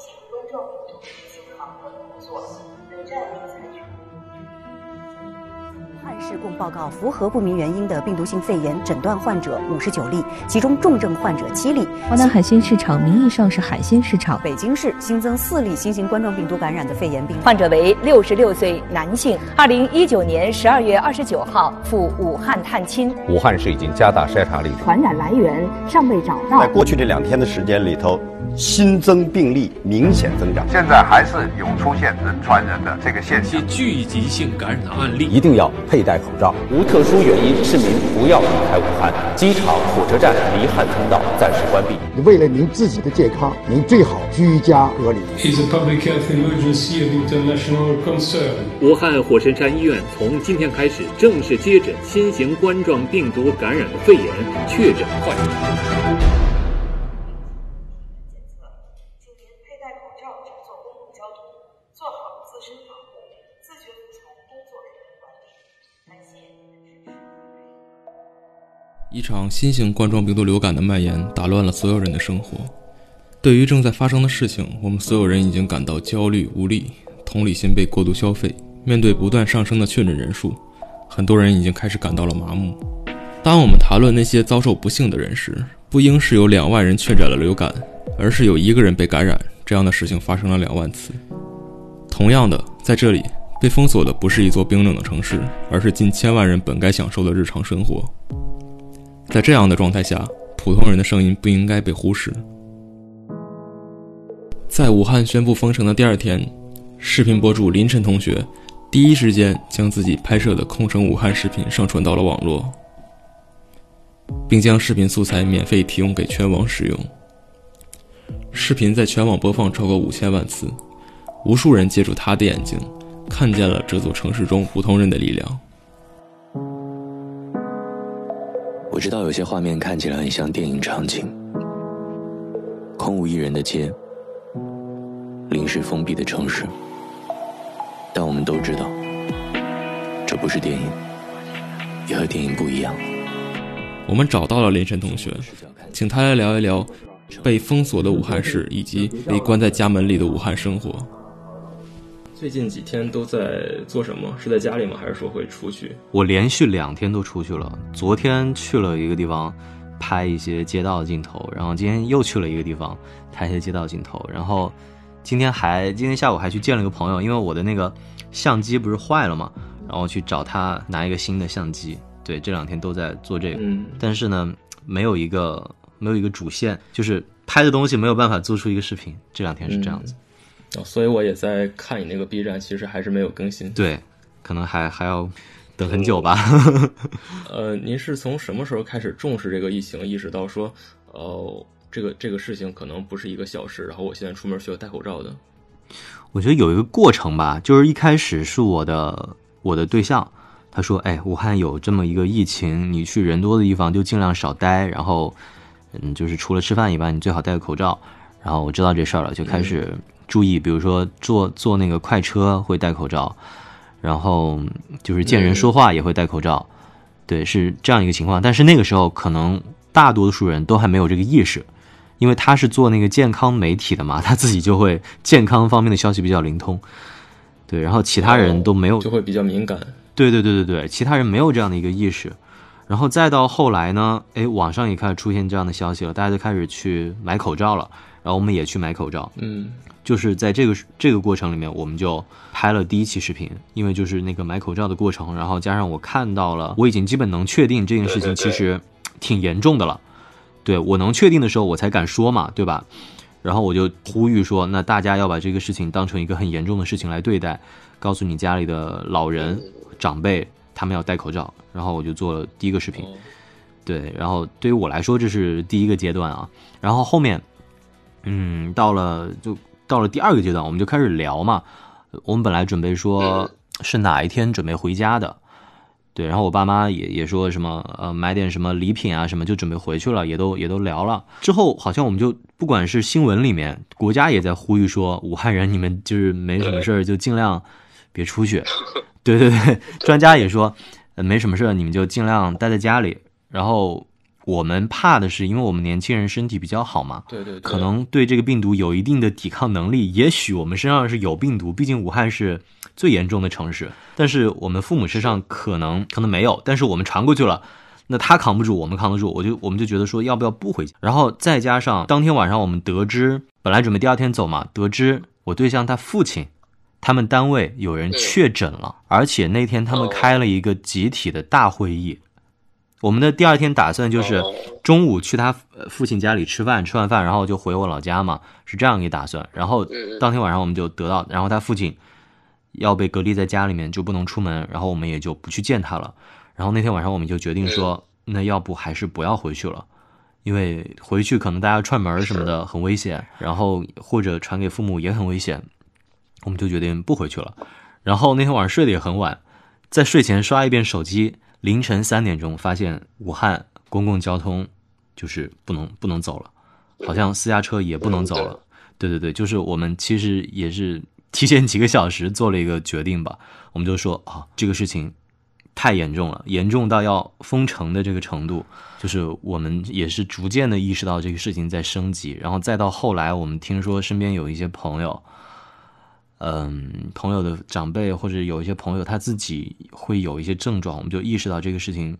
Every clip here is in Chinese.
型冠状病毒进行防控工作，本站已采取。汉市共报告符合不明原因的病毒性肺炎诊断患者五十九例，其中重症患者七例。华南海鲜市场名义上是海鲜市场。北京市新增四例新型冠状病毒感染的肺炎病例，患者为六十六岁男性，二零一九年十二月二十九号赴武汉探亲。武汉市已经加大筛查力度，传染来源尚未找到。在过去这两天的时间里头，新增病例明显增长，现在还是有出现人传人的这个现象。些聚集性感染的案例，一定要佩戴口罩。无特殊原因，市民不要离开武汉。机场、火车站离汉通道暂时关闭。为了您自己的健康，您最好居家隔离。is a public health emergency of international concern. 武汉火神山医院从今天开始正式接诊新型冠状病毒感染的肺炎确诊患者。一场新型冠状病毒流感的蔓延打乱了所有人的生活。对于正在发生的事情，我们所有人已经感到焦虑无力，同理心被过度消费。面对不断上升的确诊人数，很多人已经开始感到了麻木。当我们谈论那些遭受不幸的人时，不应是有两万人确诊了流感，而是有一个人被感染。这样的事情发生了两万次。同样的，在这里被封锁的不是一座冰冷的城市，而是近千万人本该享受的日常生活。在这样的状态下，普通人的声音不应该被忽视。在武汉宣布封城的第二天，视频博主林晨同学第一时间将自己拍摄的空城武汉视频上传到了网络，并将视频素材免费提供给全网使用。视频在全网播放超过五千万次，无数人借助他的眼睛，看见了这座城市中普通人的力量。我知道有些画面看起来很像电影场景，空无一人的街，临时封闭的城市。但我们都知道，这不是电影，也和电影不一样。我们找到了林晨同学，请他来聊一聊被封锁的武汉市以及被关在家门里的武汉生活。最近几天都在做什么？是在家里吗？还是说会出去？我连续两天都出去了。昨天去了一个地方，拍一些街道的镜头，然后今天又去了一个地方拍一些街道镜头，然后今天还今天下午还去见了一个朋友，因为我的那个相机不是坏了嘛，然后去找他拿一个新的相机。对，这两天都在做这个，嗯，但是呢，没有一个没有一个主线，就是拍的东西没有办法做出一个视频。这两天是这样子。嗯哦，所以我也在看你那个 B 站，其实还是没有更新。对，可能还还要等很久吧。呃，您是从什么时候开始重视这个疫情，意识到说，呃，这个这个事情可能不是一个小事，然后我现在出门需要戴口罩的？我觉得有一个过程吧，就是一开始是我的我的对象，他说：“哎，武汉有这么一个疫情，你去人多的地方就尽量少待，然后，嗯，就是除了吃饭以外，你最好戴个口罩。”然后我知道这事儿了，就开始。注意，比如说坐坐那个快车会戴口罩，然后就是见人说话也会戴口罩，对，是这样一个情况。但是那个时候可能大多数人都还没有这个意识，因为他是做那个健康媒体的嘛，他自己就会健康方面的消息比较灵通，对，然后其他人都没有，就会比较敏感。对对对对对，其他人没有这样的一个意识，然后再到后来呢，哎，网上也开始出现这样的消息了，大家都开始去买口罩了，然后我们也去买口罩，嗯。就是在这个这个过程里面，我们就拍了第一期视频，因为就是那个买口罩的过程，然后加上我看到了，我已经基本能确定这件事情其实挺严重的了。对我能确定的时候，我才敢说嘛，对吧？然后我就呼吁说，那大家要把这个事情当成一个很严重的事情来对待，告诉你家里的老人长辈，他们要戴口罩。然后我就做了第一个视频，对，然后对于我来说这是第一个阶段啊，然后后面，嗯，到了就。到了第二个阶段，我们就开始聊嘛。我们本来准备说是哪一天准备回家的，对。然后我爸妈也也说什么呃买点什么礼品啊什么，就准备回去了，也都也都聊了。之后好像我们就不管是新闻里面，国家也在呼吁说，武汉人你们就是没什么事儿就尽量别出去。对对对，专家也说呃没什么事儿，你们就尽量待在家里。然后我们怕的是，因为我们年轻人身体比较好嘛，对对，可能对这个病毒有一定的抵抗能力。也许我们身上是有病毒，毕竟武汉是最严重的城市，但是我们父母身上可能可能没有，但是我们传过去了，那他扛不住，我们扛得住，我就我们就觉得说要不要不回去？然后再加上当天晚上我们得知，本来准备第二天走嘛，得知我对象他父亲。他们单位有人确诊了，而且那天他们开了一个集体的大会议。我们的第二天打算就是中午去他父亲家里吃饭，吃完饭然后就回我老家嘛，是这样一个打算。然后当天晚上我们就得到，然后他父亲要被隔离在家里面，就不能出门，然后我们也就不去见他了。然后那天晚上我们就决定说，那要不还是不要回去了，因为回去可能大家串门什么的很危险，然后或者传给父母也很危险。我们就决定不回去了，然后那天晚上睡得也很晚，在睡前刷一遍手机，凌晨三点钟发现武汉公共交通就是不能不能走了，好像私家车也不能走了。对对对，就是我们其实也是提前几个小时做了一个决定吧，我们就说啊，这个事情太严重了，严重到要封城的这个程度，就是我们也是逐渐的意识到这个事情在升级，然后再到后来，我们听说身边有一些朋友。嗯，朋友的长辈或者有一些朋友他自己会有一些症状，我们就意识到这个事情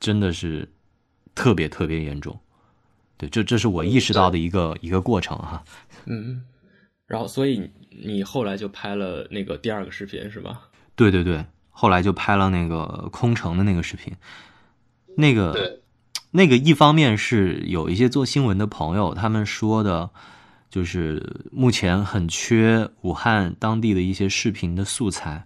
真的是特别特别严重。对，这这是我意识到的一个一个过程哈。嗯，然后所以你后来就拍了那个第二个视频是吧？对对对，后来就拍了那个空城的那个视频。那个那个一方面是有一些做新闻的朋友他们说的。就是目前很缺武汉当地的一些视频的素材，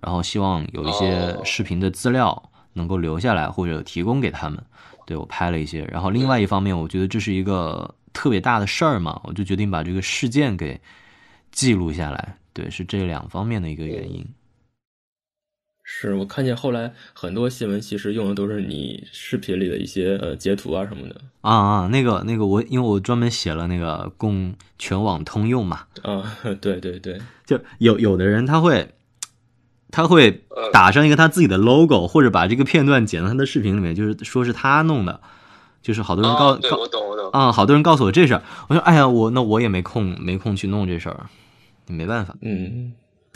然后希望有一些视频的资料能够留下来或者提供给他们。对我拍了一些，然后另外一方面，我觉得这是一个特别大的事儿嘛，我就决定把这个事件给记录下来。对，是这两方面的一个原因。是我看见后来很多新闻，其实用的都是你视频里的一些呃截图啊什么的。啊啊，那个那个我因为我专门写了那个供全网通用嘛啊，对对对，就有有的人他会他会打上一个他自己的 logo，或者把这个片段剪到他的视频里面，就是说是他弄的，就是好多人告告我懂我懂啊，好多人告诉我这事儿，我说哎呀我那我也没空没空去弄这事儿，没办法，嗯。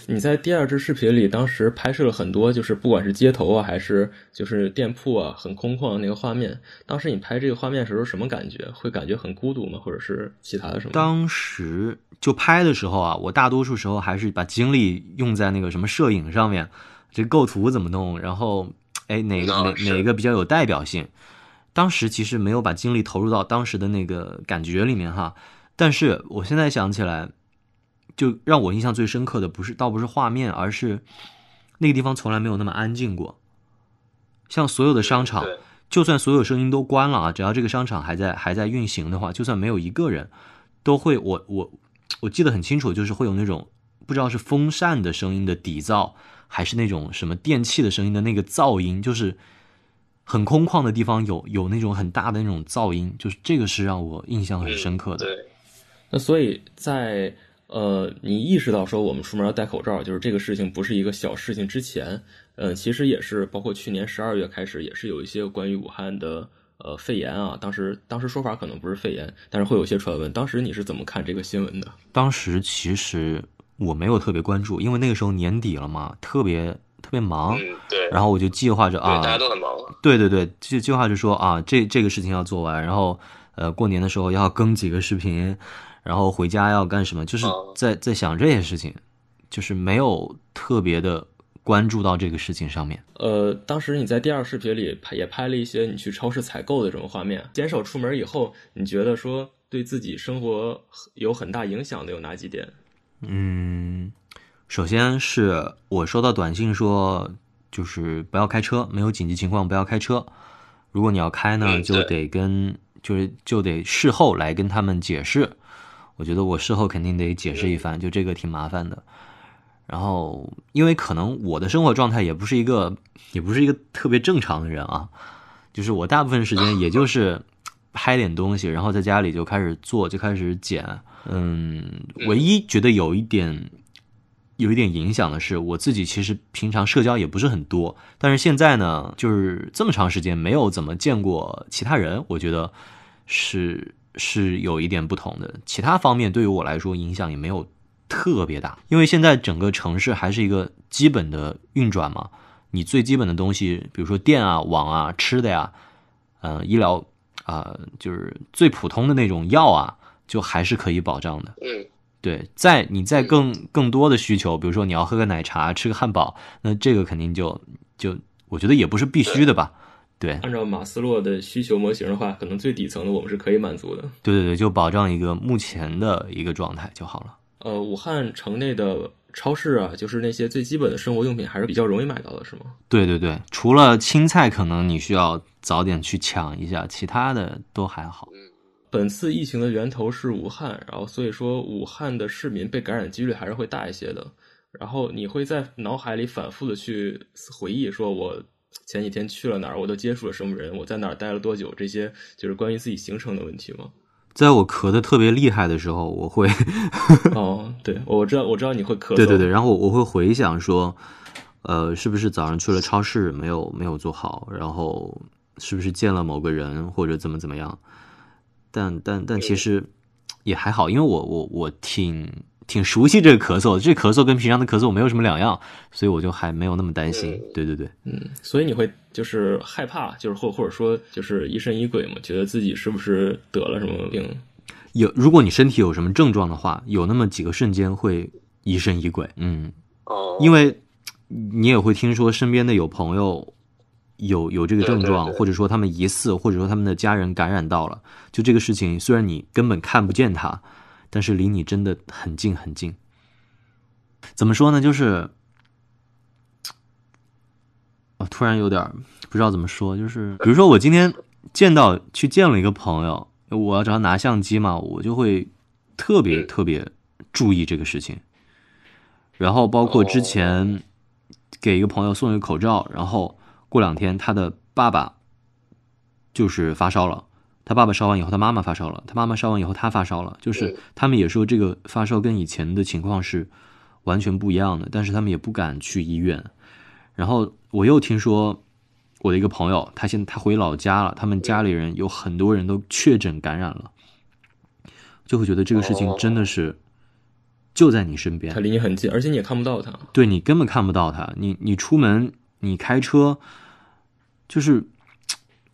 你在第二支视频里，当时拍摄了很多，就是不管是街头啊，还是就是店铺啊，很空旷的那个画面。当时你拍这个画面时候什么感觉？会感觉很孤独吗？或者是其他的什么？当时就拍的时候啊，我大多数时候还是把精力用在那个什么摄影上面，这构图怎么弄，然后哎哪个哪哪个比较有代表性。当时其实没有把精力投入到当时的那个感觉里面哈，但是我现在想起来。就让我印象最深刻的不是，倒不是画面，而是那个地方从来没有那么安静过。像所有的商场，就算所有声音都关了啊，只要这个商场还在还在运行的话，就算没有一个人，都会我我我记得很清楚，就是会有那种不知道是风扇的声音的底噪，还是那种什么电器的声音的那个噪音，就是很空旷的地方有有那种很大的那种噪音，就是这个是让我印象很深刻的。对，那所以在。呃，你意识到说我们出门要戴口罩，就是这个事情不是一个小事情之前，呃，其实也是包括去年十二月开始，也是有一些关于武汉的呃肺炎啊。当时当时说法可能不是肺炎，但是会有些传闻。当时你是怎么看这个新闻的？当时其实我没有特别关注，因为那个时候年底了嘛，特别特别忙。嗯，对。然后我就计划着啊，大家都很忙。对对对，就计划着说啊，这这个事情要做完，然后呃，过年的时候要更几个视频。然后回家要干什么？就是在在想这些事情，就是没有特别的关注到这个事情上面。呃，当时你在第二视频里拍也拍了一些你去超市采购的这种画面。减少出门以后，你觉得说对自己生活有很大影响的有哪几点？嗯，首先是我收到短信说，就是不要开车，没有紧急情况不要开车。如果你要开呢，就得跟就是就得事后来跟他们解释。我觉得我事后肯定得解释一番，就这个挺麻烦的。然后，因为可能我的生活状态也不是一个，也不是一个特别正常的人啊。就是我大部分时间也就是拍点东西，然后在家里就开始做，就开始剪。嗯，唯一觉得有一点有一点影响的是，我自己其实平常社交也不是很多，但是现在呢，就是这么长时间没有怎么见过其他人，我觉得是是有一点不同的。其他方面对于我来说影响也没有特别大，因为现在整个城市还是一个基本的运转嘛，你最基本的东西，比如说电啊、网啊、吃的呀，嗯、医疗啊、就是最普通的那种药啊，就还是可以保障的。嗯。对，在你在更更多的需求，比如说你要喝个奶茶、吃个汉堡，那这个肯定就就我觉得也不是必须的吧。对，按照马斯洛的需求模型的话，可能最底层的我们是可以满足的。对对对，就保障一个目前的一个状态就好了。呃，武汉城内的超市啊，就是那些最基本的生活用品还是比较容易买到的，是吗？对对对，除了青菜可能你需要早点去抢一下，其他的都还好。本次疫情的源头是武汉，然后所以说武汉的市民被感染几率还是会大一些的。然后你会在脑海里反复的去回忆，说我前几天去了哪儿，我都接触了什么人，我在哪儿待了多久，这些就是关于自己行程的问题吗？在我咳的特别厉害的时候，我会哦，对，我知道，我知道你会咳嗽，对对对，然后我会回想说，呃，是不是早上去了超市没有没有做好，然后是不是见了某个人或者怎么怎么样？但但但其实也还好，因为我我我挺挺熟悉这个咳嗽，这咳嗽跟平常的咳嗽没有什么两样，所以我就还没有那么担心。对对对，嗯，所以你会就是害怕，就是或或者说就是疑神疑鬼嘛，觉得自己是不是得了什么病？有，如果你身体有什么症状的话，有那么几个瞬间会疑神疑鬼。嗯，哦，因为你也会听说身边的有朋友。有有这个症状，或者说他们疑似，或者说他们的家人感染到了，就这个事情，虽然你根本看不见它，但是离你真的很近很近。怎么说呢？就是我突然有点不知道怎么说，就是比如说我今天见到去见了一个朋友，我要找他拿相机嘛，我就会特别特别注意这个事情。然后包括之前给一个朋友送一个口罩，然后。过两天，他的爸爸就是发烧了。他爸爸烧完以后，他妈妈发烧了。他妈妈烧完以后，他发烧了。就是他们也说这个发烧跟以前的情况是完全不一样的，但是他们也不敢去医院。然后我又听说我的一个朋友，他现他回老家了，他们家里人有很多人都确诊感染了，就会觉得这个事情真的是就在你身边，他离你很近，而且你也看不到他。对你根本看不到他，你你出门，你开车。就是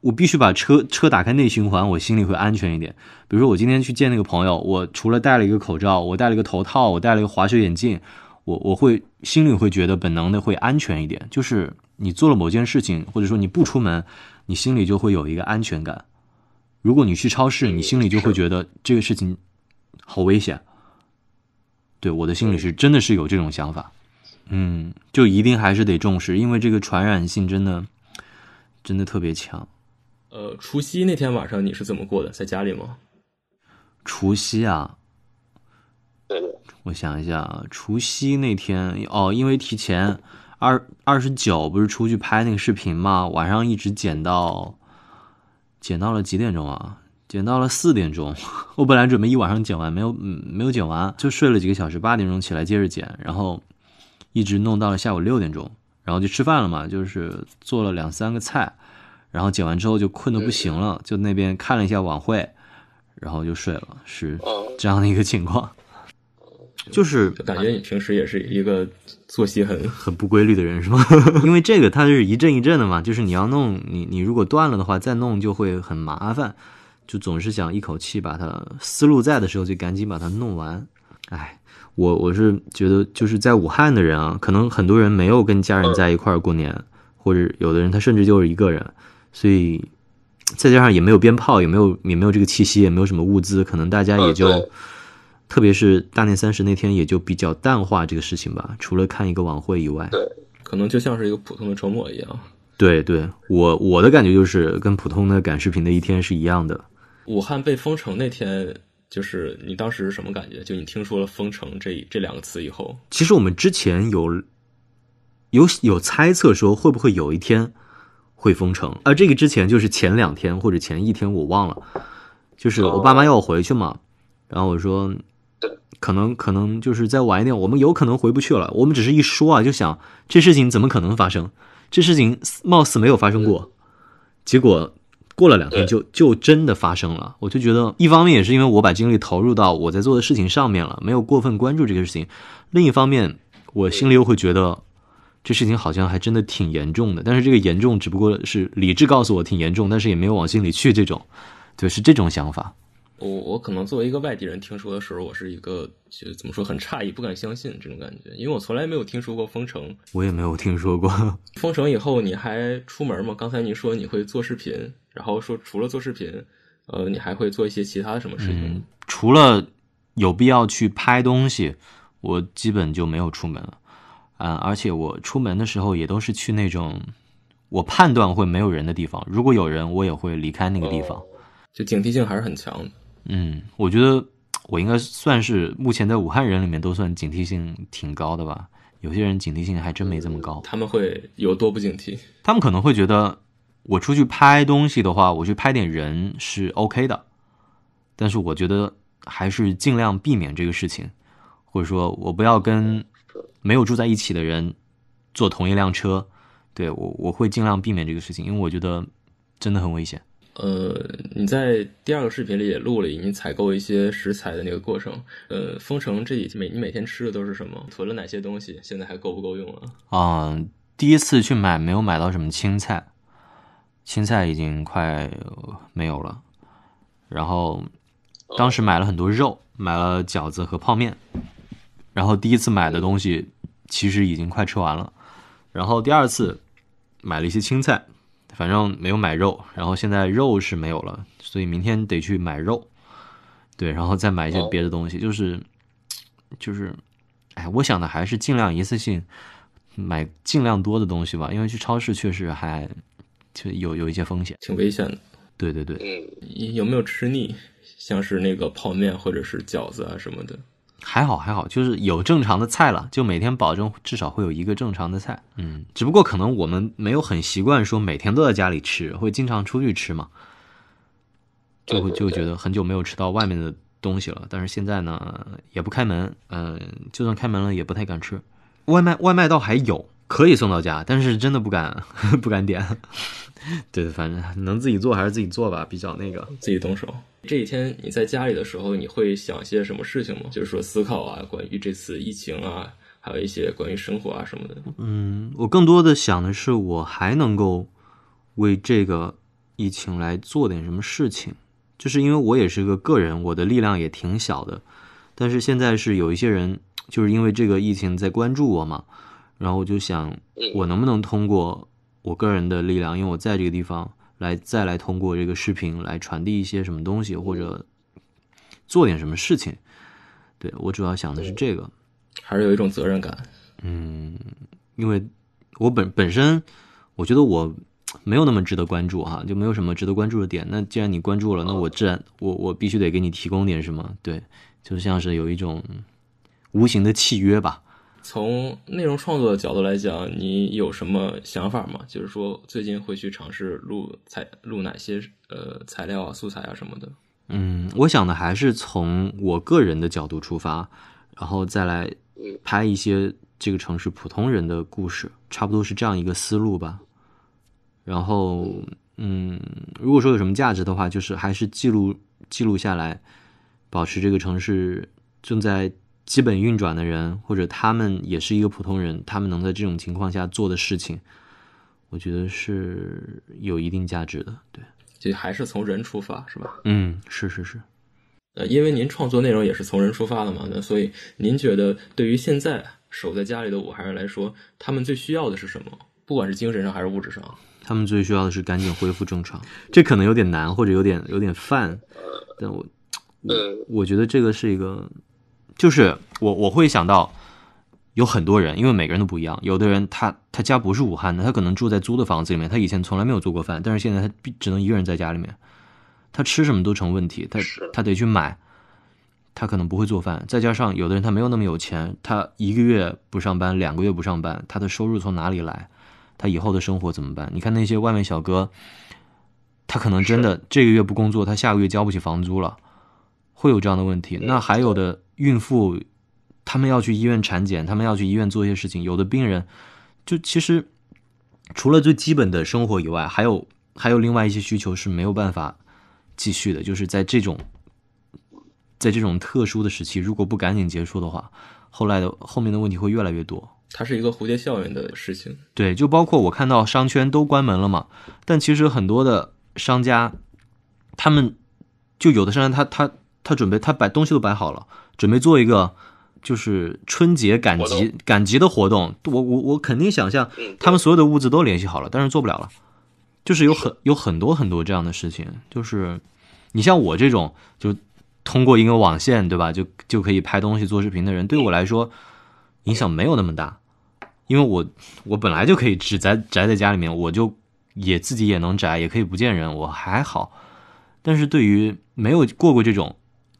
我必须把车车打开内循环，我心里会安全一点。比如说我今天去见那个朋友，我除了戴了一个口罩，我戴了一个头套，我戴了一个滑雪眼镜，我我会心里会觉得本能的会安全一点。就是你做了某件事情，或者说你不出门，你心里就会有一个安全感。如果你去超市，你心里就会觉得这个事情好危险。对，我的心里是真的是有这种想法。嗯，就一定还是得重视，因为这个传染性真的。真的特别强，呃，除夕那天晚上你是怎么过的？在家里吗？除夕啊，对对，我想一下啊，除夕那天哦，因为提前二二十九不是出去拍那个视频嘛，晚上一直剪到剪到了几点钟啊？剪到了四点钟。我本来准备一晚上剪完，没有嗯没有剪完，就睡了几个小时，八点钟起来接着剪，然后一直弄到了下午六点钟。然后就吃饭了嘛，就是做了两三个菜，然后剪完之后就困得不行了，就那边看了一下晚会，然后就睡了，是这样的一个情况。就是感觉你平时也是一个作息很很不规律的人，是吗？因为这个它是一阵一阵的嘛，就是你要弄你你如果断了的话，再弄就会很麻烦，就总是想一口气把它思路在的时候就赶紧把它弄完，哎。我我是觉得，就是在武汉的人啊，可能很多人没有跟家人在一块儿过年，或者有的人他甚至就是一个人，所以再加上也没有鞭炮，也没有也没有这个气息，也没有什么物资，可能大家也就，特别是大年三十那天，也就比较淡化这个事情吧。除了看一个晚会以外，对，可能就像是一个普通的周末一样。对对，我我的感觉就是跟普通的赶视频的一天是一样的。武汉被封城那天。就是你当时是什么感觉？就你听说了“封城”这这两个词以后，其实我们之前有有有猜测说会不会有一天会封城，而这个之前就是前两天或者前一天我忘了，就是我爸妈要我回去嘛，然后我说可能可能就是再晚一点，我们有可能回不去了。我们只是一说啊，就想这事情怎么可能发生？这事情貌似没有发生过，结果过了两天就就真的发生了。我就觉得，一方面也是因为我把精力投入到我在做的事情上面了，没有过分关注这个事情；另一方面，我心里又会觉得这事情好像还真的挺严重的。但是这个严重只不过是理智告诉我挺严重，但是也没有往心里去。这种，对，是这种想法。我我可能作为一个外地人听说的时候，我是一个就怎么说很诧异、不敢相信这种感觉，因为我从来没有听说过封城。我也没有听说过 封城以后你还出门吗？刚才你说你会做视频，然后说除了做视频，呃，你还会做一些其他什么事情？嗯，除了有必要去拍东西，我基本就没有出门了。嗯，而且我出门的时候也都是去那种我判断会没有人的地方，如果有人，我也会离开那个地方。就警惕性还是很强的。嗯，我觉得我应该算是目前在武汉人里面都算警惕性挺高的吧。有些人警惕性还真没这么高。他们会有多不警惕？他们可能会觉得我出去拍东西的话，我去拍点人是 OK 的。但是我觉得还是尽量避免这个事情，或者说我不要跟没有住在一起的人坐同一辆车。对我，我会尽量避免这个事情，因为我觉得真的很危险。呃，你在第二个视频里也录了你采购一些食材的那个过程。呃，封城这几天每你每天吃的都是什么？囤了哪些东西？现在还够不够用了？啊，第一次去买没有买到什么青菜，青菜已经快没有了。然后当时买了很多肉，买了饺子和泡面。然后第一次买的东西其实已经快吃完了。然后第二次买了一些青菜。反正没有买肉，然后现在肉是没有了，所以明天得去买肉，对，然后再买一些别的东西，就是，就是，哎，我想的还是尽量一次性买尽量多的东西吧，因为去超市确实还就有有一些风险，挺危险的。对对对，嗯，有没有吃腻？像是那个泡面或者是饺子啊什么的。还好还好，就是有正常的菜了，就每天保证至少会有一个正常的菜。嗯，只不过可能我们没有很习惯说每天都在家里吃，会经常出去吃嘛，就会就觉得很久没有吃到外面的东西了。但是现在呢，也不开门，嗯，就算开门了也不太敢吃。外卖外卖倒还有可以送到家，但是真的不敢 不敢点。对，反正能自己做还是自己做吧，比较那个自己动手。这几天你在家里的时候，你会想些什么事情吗？就是说思考啊，关于这次疫情啊，还有一些关于生活啊什么的。嗯，我更多的想的是，我还能够为这个疫情来做点什么事情。就是因为我也是个个人，我的力量也挺小的。但是现在是有一些人，就是因为这个疫情在关注我嘛，然后我就想，我能不能通过我个人的力量，因为我在这个地方。来，再来通过这个视频来传递一些什么东西，或者做点什么事情。对我主要想的是这个，还是有一种责任感。嗯，因为我本本身我觉得我没有那么值得关注哈，就没有什么值得关注的点。那既然你关注了，那我自然我我必须得给你提供点什么。对，就像是有一种无形的契约吧。从内容创作的角度来讲，你有什么想法吗？就是说，最近会去尝试录材录哪些呃材料啊、素材啊什么的？嗯，我想的还是从我个人的角度出发，然后再来拍一些这个城市普通人的故事，差不多是这样一个思路吧。然后，嗯，如果说有什么价值的话，就是还是记录记录下来，保持这个城市正在。基本运转的人，或者他们也是一个普通人，他们能在这种情况下做的事情，我觉得是有一定价值的。对，就还是从人出发，是吧？嗯，是是是。呃，因为您创作内容也是从人出发的嘛，那所以您觉得对于现在守在家里的武汉人来说，他们最需要的是什么？不管是精神上还是物质上，他们最需要的是赶紧恢复正常。这可能有点难，或者有点有点泛，但我我我觉得这个是一个。就是我我会想到，有很多人，因为每个人都不一样。有的人他他家不是武汉的，他可能住在租的房子里面，他以前从来没有做过饭，但是现在他只能一个人在家里面，他吃什么都成问题，他他得去买，他可能不会做饭。再加上有的人他没有那么有钱，他一个月不上班，两个月不上班，他的收入从哪里来？他以后的生活怎么办？你看那些外卖小哥，他可能真的这个月不工作，他下个月交不起房租了。会有这样的问题。那还有的孕妇，他们要去医院产检，他们要去医院做一些事情。有的病人，就其实除了最基本的生活以外，还有还有另外一些需求是没有办法继续的。就是在这种在这种特殊的时期，如果不赶紧结束的话，后来的后面的问题会越来越多。它是一个蝴蝶效应的事情。对，就包括我看到商圈都关门了嘛，但其实很多的商家，他们就有的商家他他他准备他摆东西都摆好了，准备做一个就是春节赶集赶集的活动。我我我肯定想象他们所有的物资都联系好了，但是做不了了。就是有很有很多很多这样的事情，就是你像我这种就通过一个网线对吧，就就可以拍东西做视频的人，对我来说影响没有那么大。因为我我本来就可以只宅宅在家里面，我就也自己也能宅，也可以不见人，我还好。但是对于没有过过这种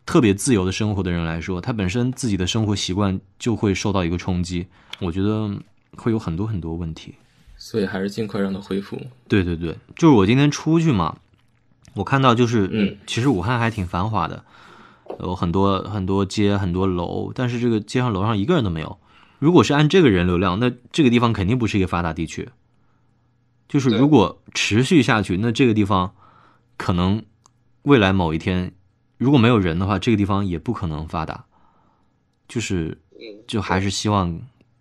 特别自由的生活的人来说，他本身自己的生活习惯就会受到一个冲击，我觉得会有很多很多问题。所以还是尽快让他恢复。对对对，就是我今天出去嘛，我看到就是嗯，其实武汉还挺繁华的，有很多很多街很多楼，但是这个街上楼上一个人都没有。如果是按这个人流量，那这个地方肯定不是一个发达地区。就是如果持续下去，那这个地方可能未来某一天如果没有人的话，这个地方也不可能发达。就是，就还是希望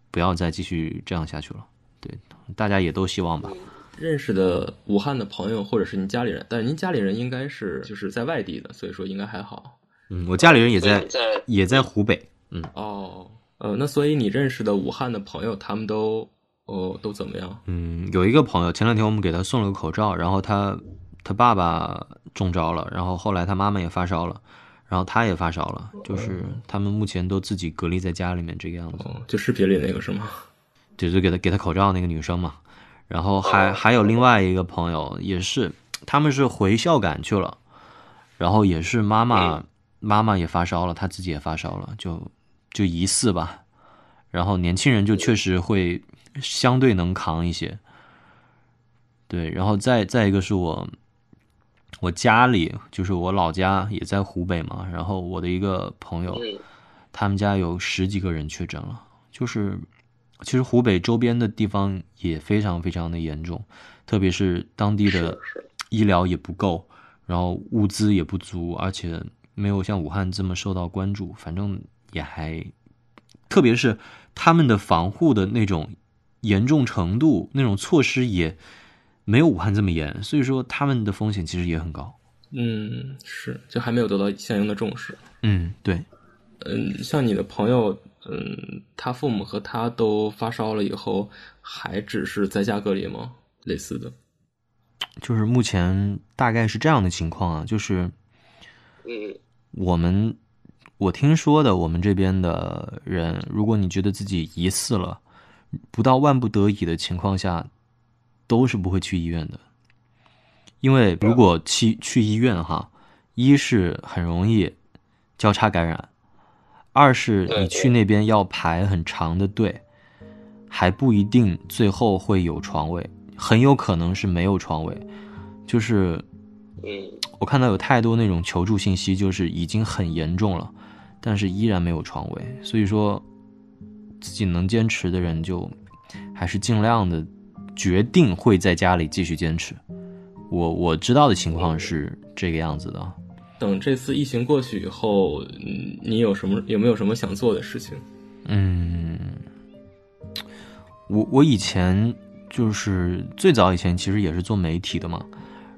不要再继续这样下去了。对，大家也都希望吧。认识的武汉的朋友，或者是您家里人，但是您家里人应该是就是在外地的，所以说应该还好。嗯，我家里人也在，也在湖北。嗯，哦。呃，那所以你认识的武汉的朋友，他们都哦都怎么样？嗯，有一个朋友，前两天我们给他送了个口罩，然后他他爸爸中招了，然后后来他妈妈也发烧了，然后他也发烧了，就是他们目前都自己隔离在家里面这个样子。哦、就视频里那个是吗？对，就给他给他口罩那个女生嘛，然后还还有另外一个朋友也是，他们是回孝感去了，然后也是妈妈妈妈也发烧了，他自己也发烧了，就。就疑似吧，然后年轻人就确实会相对能扛一些，对，然后再再一个是我，我家里就是我老家也在湖北嘛，然后我的一个朋友，他们家有十几个人确诊了，就是其实湖北周边的地方也非常非常的严重，特别是当地的医疗也不够，然后物资也不足，而且没有像武汉这么受到关注，反正。也还，特别是他们的防护的那种严重程度，那种措施也没有武汉这么严，所以说他们的风险其实也很高。嗯，是，就还没有得到相应的重视。嗯，对。嗯，像你的朋友，嗯，他父母和他都发烧了以后，还只是在家隔离吗？类似的，就是目前大概是这样的情况啊，就是，嗯，我们。我听说的，我们这边的人，如果你觉得自己疑似了，不到万不得已的情况下，都是不会去医院的。因为如果去去医院哈，一是很容易交叉感染，二是你去那边要排很长的队，还不一定最后会有床位，很有可能是没有床位。就是，我看到有太多那种求助信息，就是已经很严重了。但是依然没有床位，所以说自己能坚持的人就还是尽量的决定会在家里继续坚持。我我知道的情况是这个样子的。等这次疫情过去以后，你有什么有没有什么想做的事情？嗯，我我以前就是最早以前其实也是做媒体的嘛，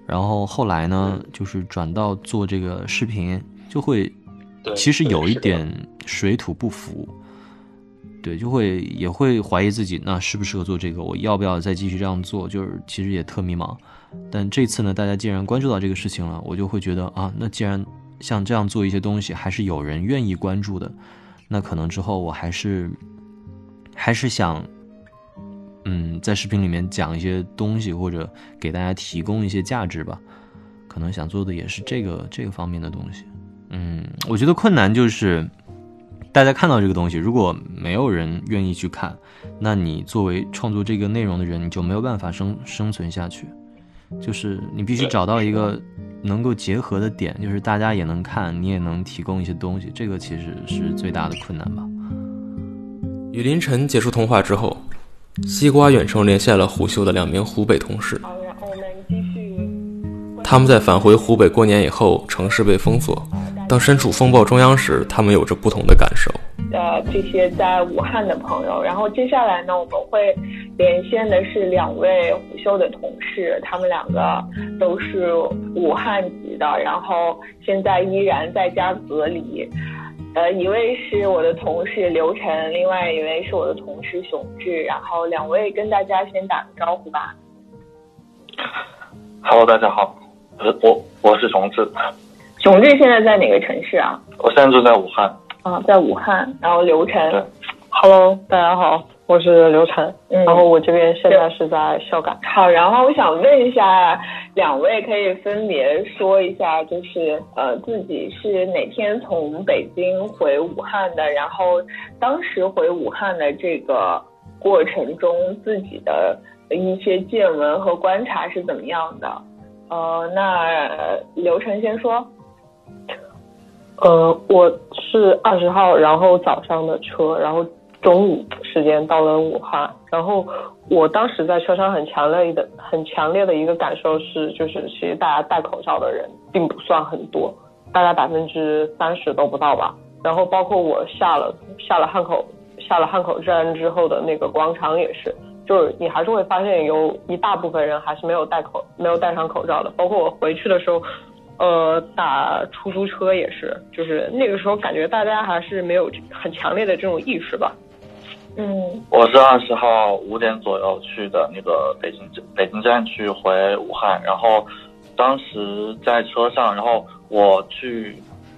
然后后来呢就是转到做这个视频，就会。其实有一点水土不服，对，就会也会怀疑自己，那适不适合做这个？我要不要再继续这样做？就是其实也特迷茫。但这次呢，大家既然关注到这个事情了，我就会觉得啊，那既然像这样做一些东西，还是有人愿意关注的，那可能之后我还是还是想，嗯，在视频里面讲一些东西，或者给大家提供一些价值吧。可能想做的也是这个这个方面的东西。嗯，我觉得困难就是，大家看到这个东西，如果没有人愿意去看，那你作为创作这个内容的人，你就没有办法生生存下去。就是你必须找到一个能够结合的点，就是大家也能看，你也能提供一些东西，这个其实是最大的困难吧。与林晨结束通话之后，西瓜远程连线了虎嗅的两名湖北同事。好，然后我们继续。他们在返回湖北过年以后，城市被封锁。当身处风暴中央时，他们有着不同的感受。呃，这些在武汉的朋友，然后接下来呢，我们会连线的是两位虎嗅的同事，他们两个都是武汉籍的，然后现在依然在家隔离。呃，一位是我的同事刘晨，另外一位是我的同事熊志，然后两位跟大家先打个招呼吧。Hello，大家好，我我是熊志。熊志现在在哪个城市啊？我现在住在武汉。啊，在武汉。然后刘晨，Hello，大家好，我是刘晨。嗯，然后我这边现在是在孝感。好，然后我想问一下，两位可以分别说一下，就是呃自己是哪天从北京回武汉的，然后当时回武汉的这个过程中自己的一些见闻和观察是怎么样的？呃，那刘晨先说。呃，我是二十号，然后早上的车，然后中午时间到了武汉，然后我当时在车上很强烈的、很强烈的一个感受是，就是其实大家戴口罩的人并不算很多，大概百分之三十都不到吧。然后包括我下了下了汉口下了汉口站之后的那个广场也是，就是你还是会发现有一大部分人还是没有戴口没有戴上口罩的，包括我回去的时候。呃，打出租车也是，就是那个时候感觉大家还是没有很强烈的这种意识吧。嗯，我是二十号五点左右去的那个北京北京站去回武汉，然后当时在车上，然后我去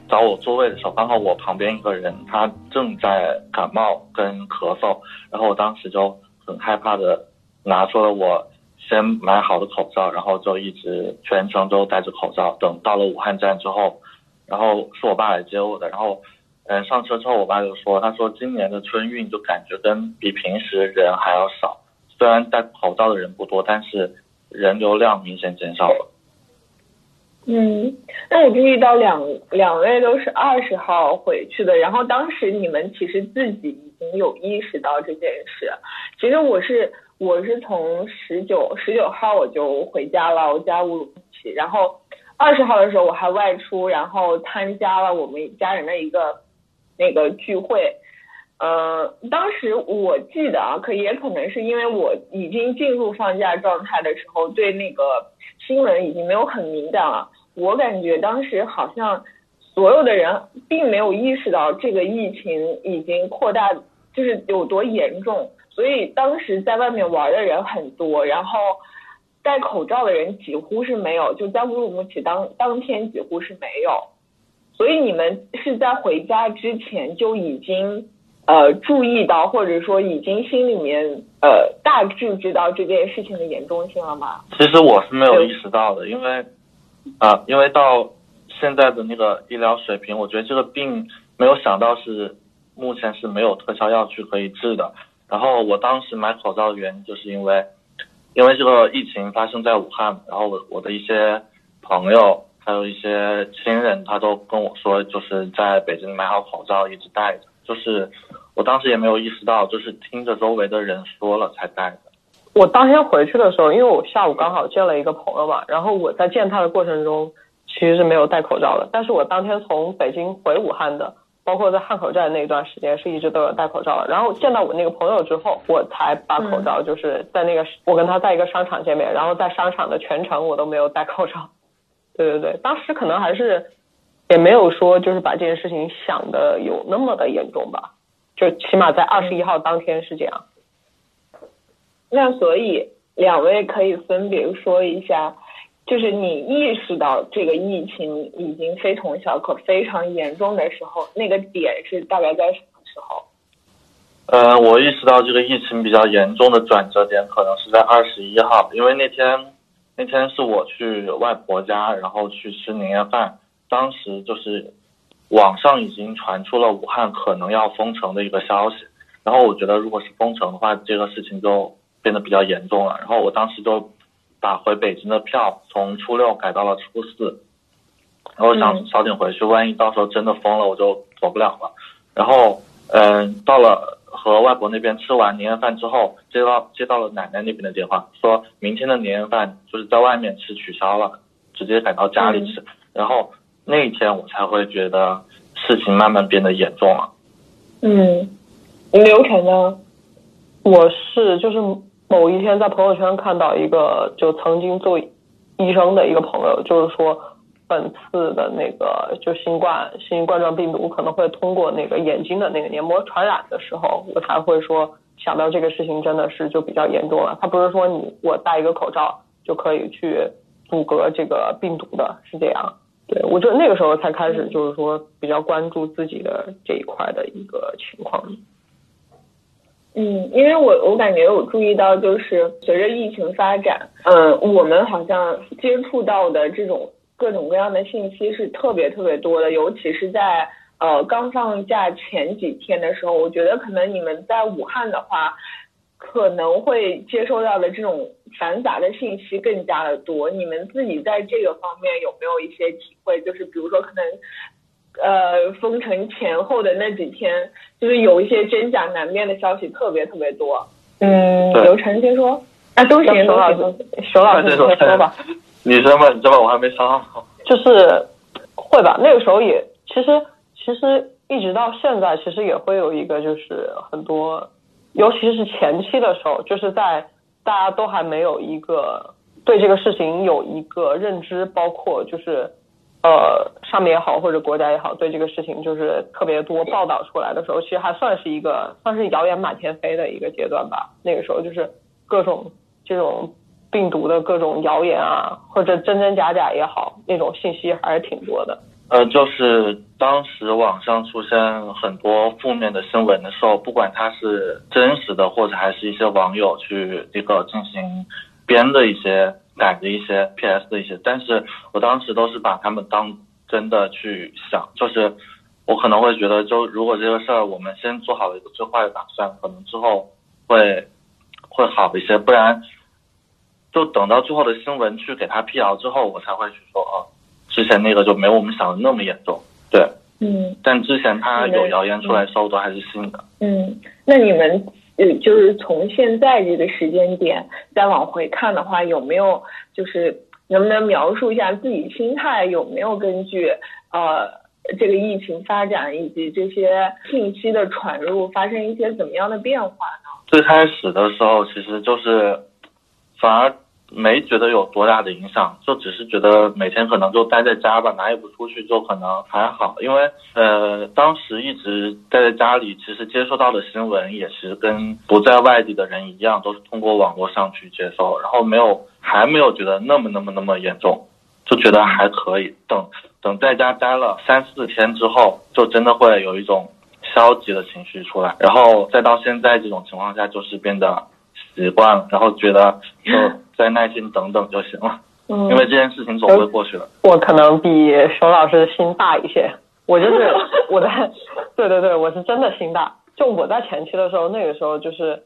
找我座位的时候，刚好我旁边一个人他正在感冒跟咳嗽，然后我当时就很害怕的拿出了我。先买好的口罩，然后就一直全程都戴着口罩。等到了武汉站之后，然后是我爸来接我的。然后，嗯，上车之后，我爸就说：“他说今年的春运就感觉跟比平时人还要少，虽然戴口罩的人不多，但是人流量明显减少了。”嗯，那我注意到两两位都是二十号回去的，然后当时你们其实自己已经有意识到这件事。其实我是。我是从十九十九号我就回家了，我家乌鲁木齐，然后二十号的时候我还外出，然后参加了我们家人的一个那个聚会，呃，当时我记得啊，可也可能是因为我已经进入放假状态的时候，对那个新闻已经没有很敏感了，我感觉当时好像所有的人并没有意识到这个疫情已经扩大，就是有多严重。所以当时在外面玩的人很多，然后戴口罩的人几乎是没有，就在乌鲁木齐当当天几乎是没有。所以你们是在回家之前就已经呃注意到，或者说已经心里面呃大致知道这件事情的严重性了吗？其实我是没有意识到的，因为啊，因为到现在的那个医疗水平，我觉得这个病没有想到是目前是没有特效药去可以治的。然后我当时买口罩的原因，就是因为，因为这个疫情发生在武汉，然后我我的一些朋友还有一些亲人，他都跟我说，就是在北京买好口罩一直戴着。就是我当时也没有意识到，就是听着周围的人说了才戴的。我当天回去的时候，因为我下午刚好见了一个朋友嘛，然后我在见他的过程中，其实是没有戴口罩的。但是我当天从北京回武汉的。包括在汉口站那段时间是一直都有戴口罩的，然后见到我那个朋友之后，我才把口罩就是在那个我跟他在一个商场见面，然后在商场的全程我都没有戴口罩。对对对，当时可能还是也没有说就是把这件事情想的有那么的严重吧，就起码在二十一号当天是这样。那所以两位可以分别说一下。就是你意识到这个疫情已经非同小可、非常严重的时候，那个点是大概在什么时候？呃，我意识到这个疫情比较严重的转折点可能是在二十一号，因为那天那天是我去外婆家，然后去吃年夜饭，当时就是网上已经传出了武汉可能要封城的一个消息，然后我觉得如果是封城的话，这个事情就变得比较严重了，然后我当时就。打回北京的票从初六改到了初四，然后想早点回去，万一到时候真的封了，我就走不了了。然后，嗯，到了和外婆那边吃完年夜饭之后，接到接到了奶奶那边的电话，说明天的年夜饭就是在外面吃取消了，直接改到家里吃。然后那一天我才会觉得事情慢慢变得严重了。嗯，流程呢？我是就是某一天在朋友圈看到一个就曾经做医生的一个朋友，就是说。本次的那个就新冠新型冠状病毒可能会通过那个眼睛的那个黏膜传染的时候，我才会说想到这个事情真的是就比较严重了。他不是说你我戴一个口罩就可以去阻隔这个病毒的，是这样。对我就那个时候才开始就是说比较关注自己的这一块的一个情况。嗯，因为我我感觉我注意到就是随着疫情发展，嗯，我们好像接触到的这种。各种各样的信息是特别特别多的，尤其是在呃刚放假前几天的时候，我觉得可能你们在武汉的话，可能会接收到的这种繁杂的信息更加的多。你们自己在这个方面有没有一些体会？就是比如说可能呃封城前后的那几天，就是有一些真假难辨的消息特别特别多。嗯，刘晨先说，啊都行，熊老师，熊老师先说吧。你说吧，你知道我还没想好。就是会吧，那个时候也其实其实一直到现在，其实也会有一个就是很多，尤其是前期的时候，就是在大家都还没有一个对这个事情有一个认知，包括就是呃上面也好或者国家也好，对这个事情就是特别多报道出来的时候，其实还算是一个算是谣言满天飞的一个阶段吧。那个时候就是各种这种。病毒的各种谣言啊，或者真真假假也好，那种信息还是挺多的。呃，就是当时网上出现很多负面的新闻的时候，不管它是真实的，或者还是一些网友去这个进行编的一些、改的一些 PS 的一些，但是我当时都是把他们当真的去想，就是我可能会觉得，就如果这个事儿我们先做好了一个最坏的打算，可能之后会会好一些，不然。就等到最后的新闻去给他辟谣之后，我才会去说啊，之前那个就没我们想的那么严重，对，嗯，但之前他有谣言出来时候都还是信的，嗯，那你们呃就是从现在这个时间点再往回看的话，有没有就是能不能描述一下自己心态有没有根据呃这个疫情发展以及这些信息的传入发生一些怎么样的变化呢？最开始的时候其实就是反而。没觉得有多大的影响，就只是觉得每天可能就待在家吧，哪也不出去，就可能还好。因为呃，当时一直待在家里，其实接收到的新闻也是跟不在外地的人一样，都是通过网络上去接收，然后没有还没有觉得那么那么那么严重，就觉得还可以。等等在家待了三四天之后，就真的会有一种消极的情绪出来，然后再到现在这种情况下，就是变得习惯了，然后觉得就。再耐心等等就行了，嗯，因为这件事情总会过去的。我可能比熊老师的心大一些，我就是 我在，对对对，我是真的心大。就我在前期的时候，那个时候就是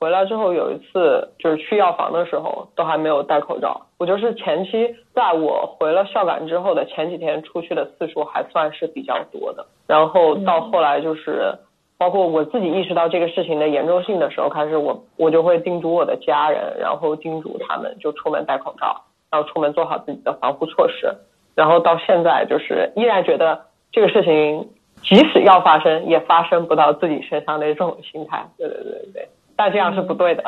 回来之后有一次就是去药房的时候都还没有戴口罩。我就是前期在我回了孝感之后的前几天出去的次数还算是比较多的，然后到后来就是。包括我自己意识到这个事情的严重性的时候，开始我我就会叮嘱我的家人，然后叮嘱他们就出门戴口罩，然后出门做好自己的防护措施。然后到现在就是依然觉得这个事情即使要发生，也发生不到自己身上的这种心态。对对对对，但这样是不对的。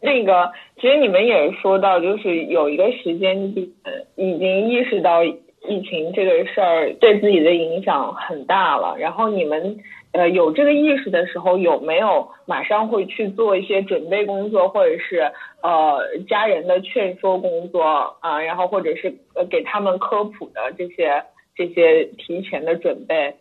那个其实你们也说到，就是有一个时间点已经意识到疫情这个事儿对自己的影响很大了，然后你们。呃，有这个意识的时候，有没有马上会去做一些准备工作，或者是呃家人的劝说工作啊，然后或者是呃给他们科普的这些这些提前的准备？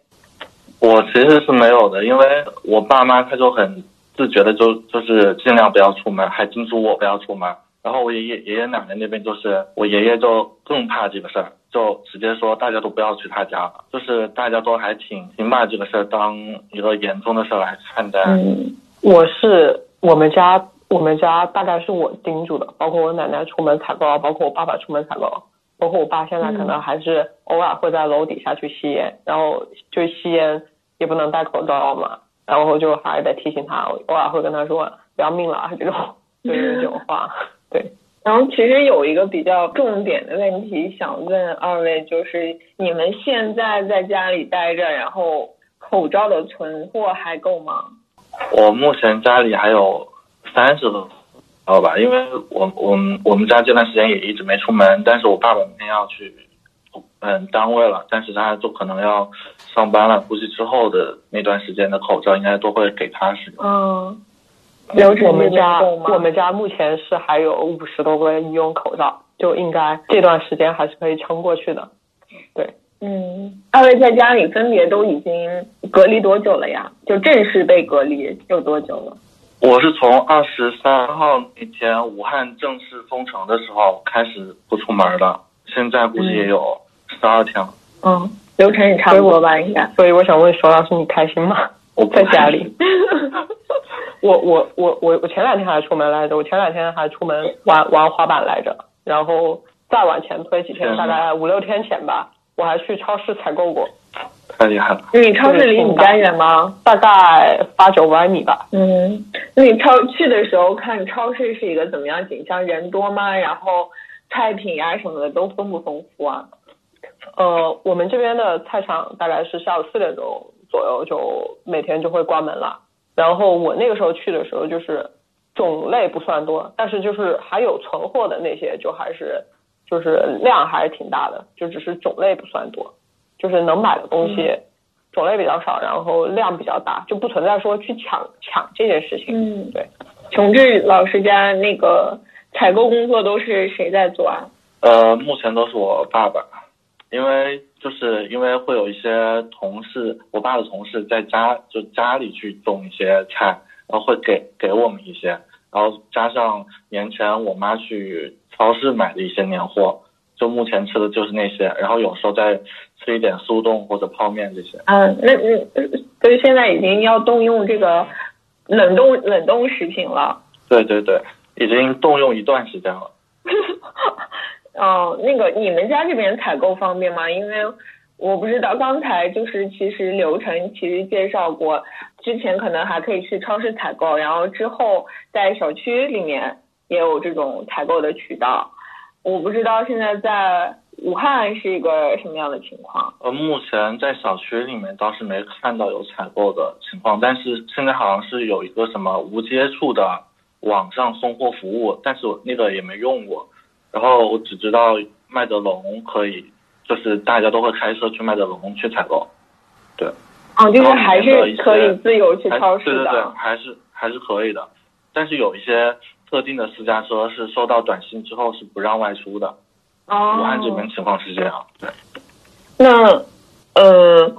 我其实是没有的，因为我爸妈他就很自觉的就就是尽量不要出门，还叮嘱我不要出门。然后我爷爷爷爷奶奶那边就是我爷爷就更怕这个事儿。就直接说大家都不要去他家了，就是大家都还挺挺把这个事儿当一个严重的事儿来看待。嗯，我是我们家我们家大概是我叮嘱的，包括我奶奶出门采购，包括我爸爸出门采购，包括我爸现在可能还是偶尔会在楼底下去吸烟，然后就吸烟也不能戴口罩嘛，然后就还得提醒他，偶尔会跟他说不要命了这种，就是这种话，对。然后其实有一个比较重点的问题想问二位，就是你们现在在家里待着，然后口罩的存货还够吗？我目前家里还有三十个，好吧，因为我我们我们家这段时间也一直没出门，但是我爸爸明天要去嗯单位了，但是他就可能要上班了，估计之后的那段时间的口罩应该都会给他使用。嗯。我们家我们家目前是还有五十多个医用口罩，就应该这段时间还是可以撑过去的。对，嗯，二位在家里分别都已经隔离多久了呀？就正式被隔离有多久了？我是从二十三号那天武汉正式封城的时候开始不出门的，现在估计也有十二天了。嗯，流程也差不多吧，应该。所以我想问，佘老师，你开心吗？我在家里。我我我我我前两天还出门来着，我前两天还出门玩玩滑板来着，然后再往前推几天，大概五六天前吧，我还去超市采购过。太厉害了！你超市离你家远吗？大概八九百米吧。嗯，那你超去的时候看超市是一个怎么样景象？人多吗？然后菜品呀什么的都丰不丰富啊？呃，我们这边的菜场大概是下午四点钟左右就每天就会关门了。然后我那个时候去的时候，就是种类不算多，但是就是还有存货的那些，就还是就是量还是挺大的，就只是种类不算多，就是能买的东西种类比较少，然后量比较大，就不存在说去抢抢这件事情。嗯，对。琼志老师家那个采购工作都是谁在做啊？呃，目前都是我爸爸，因为。就是因为会有一些同事，我爸的同事在家就家里去种一些菜，然后会给给我们一些，然后加上年前我妈去超市买的一些年货，就目前吃的就是那些，然后有时候再吃一点速冻或者泡面这些。嗯，那嗯，所以现在已经要动用这个冷冻冷冻食品了。对对对，已经动用一段时间了。哦，那个你们家这边采购方便吗？因为我不知道，刚才就是其实流程其实介绍过，之前可能还可以去超市采购，然后之后在小区里面也有这种采购的渠道。我不知道现在在武汉是一个什么样的情况。呃，目前在小区里面倒是没看到有采购的情况，但是现在好像是有一个什么无接触的网上送货服务，但是我那个也没用过。然后我只知道麦德龙可以，就是大家都会开车去麦德龙去采购，对。哦，就是还是可以自由去超市的。对对对，还是还是可以的，但是有一些特定的私家车是收到短信之后是不让外出的。哦。武汉这边情况是这样，对。那，呃，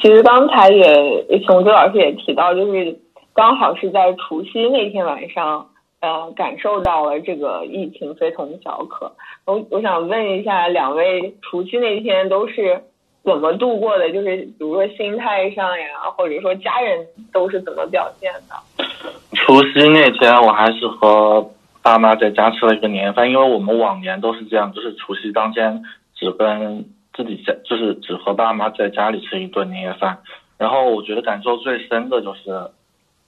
其实刚才也熊志老师也提到，就是刚好是在除夕那天晚上。呃，感受到了这个疫情非同小可。我我想问一下，两位除夕那天都是怎么度过的？就是比如说心态上呀，或者说家人都是怎么表现的？除夕那天，我还是和爸妈在家吃了一个年夜饭，因为我们往年都是这样，就是除夕当天只跟自己家，就是只和爸妈在家里吃一顿年夜饭。然后我觉得感受最深的就是。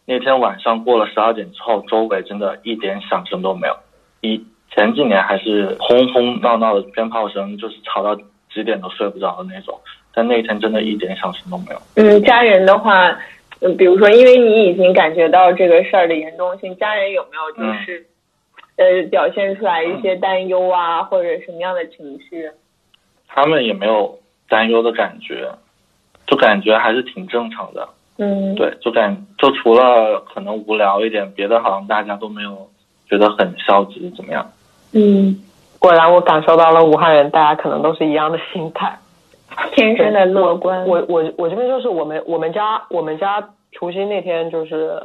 那天晚上过了十二点之后，周围真的一点响声都没有。以前几年还是轰轰闹闹的鞭炮声，就是吵到几点都睡不着的那种。但那天真的一点响声都没有。嗯，家人的话，嗯，比如说，因为你已经感觉到这个事儿的严重性，家人有没有就是，呃，表现出来一些担忧啊，或者什么样的情绪？他们也没有担忧的感觉，就感觉还是挺正常的。嗯，对，就感就除了可能无聊一点，别的好像大家都没有觉得很消极怎么样。嗯，果然我感受到了武汉人，大家可能都是一样的心态，天生的乐观。我我我这边就是我们我们家我们家除夕那天就是，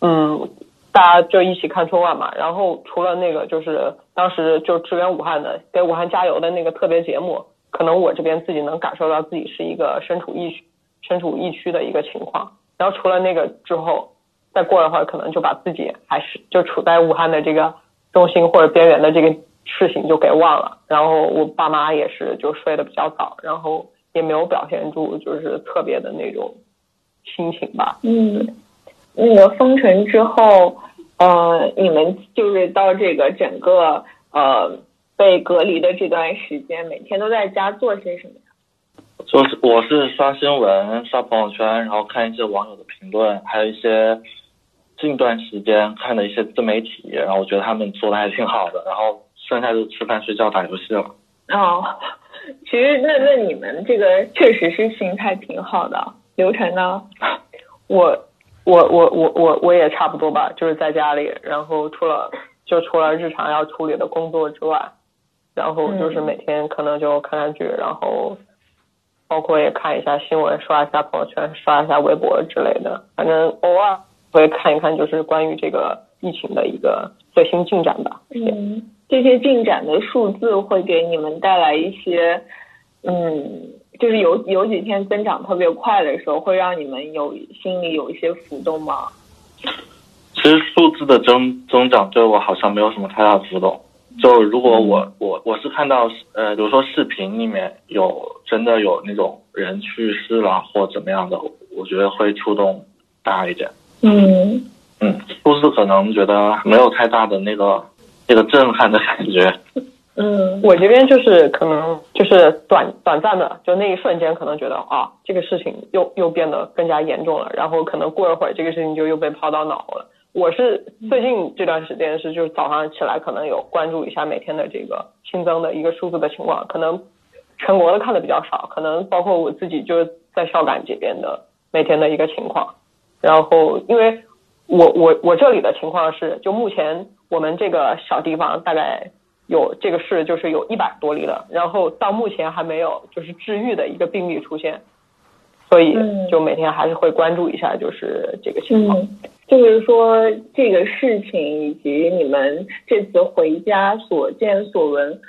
嗯，大家就一起看春晚嘛。然后除了那个就是当时就支援武汉的给武汉加油的那个特别节目，可能我这边自己能感受到自己是一个身处疫区。身处疫区的一个情况，然后除了那个之后，再过一会儿可能就把自己还是就处在武汉的这个中心或者边缘的这个事情就给忘了。然后我爸妈也是就睡得比较早，然后也没有表现出就是特别的那种心情吧。嗯，那个封城之后，呃，你们就是到这个整个呃被隔离的这段时间，每天都在家做些什么？就是我是刷新闻、刷朋友圈，然后看一些网友的评论，还有一些近段时间看的一些自媒体，然后我觉得他们做的还挺好的，然后剩下就吃饭、睡觉、打游戏了。哦，其实那那你们这个确实是心态挺好的。流程呢？我我我我我我也差不多吧，就是在家里，然后除了就除了日常要处理的工作之外，然后就是每天可能就看看剧，然后。包括也看一下新闻，刷一下朋友圈，刷一下微博之类的。反正偶尔会看一看，就是关于这个疫情的一个最新进展吧。嗯，这些进展的数字会给你们带来一些，嗯，就是有有几天增长特别快的时候，会让你们有心里有一些浮动吗？其实数字的增增长对我好像没有什么太大的浮动。就如果我我我是看到呃，比如说视频里面有真的有那种人去世了或怎么样的，我觉得会触动大一点。嗯嗯，数字可能觉得没有太大的那个那个震撼的感觉。嗯，我这边就是可能就是短短暂的，就那一瞬间可能觉得啊，这个事情又又变得更加严重了，然后可能过一会儿这个事情就又被抛到脑后了。我是最近这段时间是，就是早上起来可能有关注一下每天的这个新增的一个数字的情况，可能全国的看的比较少，可能包括我自己就是在孝感这边的每天的一个情况。然后，因为我我我这里的情况是，就目前我们这个小地方大概有这个市就是有一百多例了，然后到目前还没有就是治愈的一个病例出现，所以就每天还是会关注一下就是这个情况。就是说这个事情以及你们这次回家所见所闻，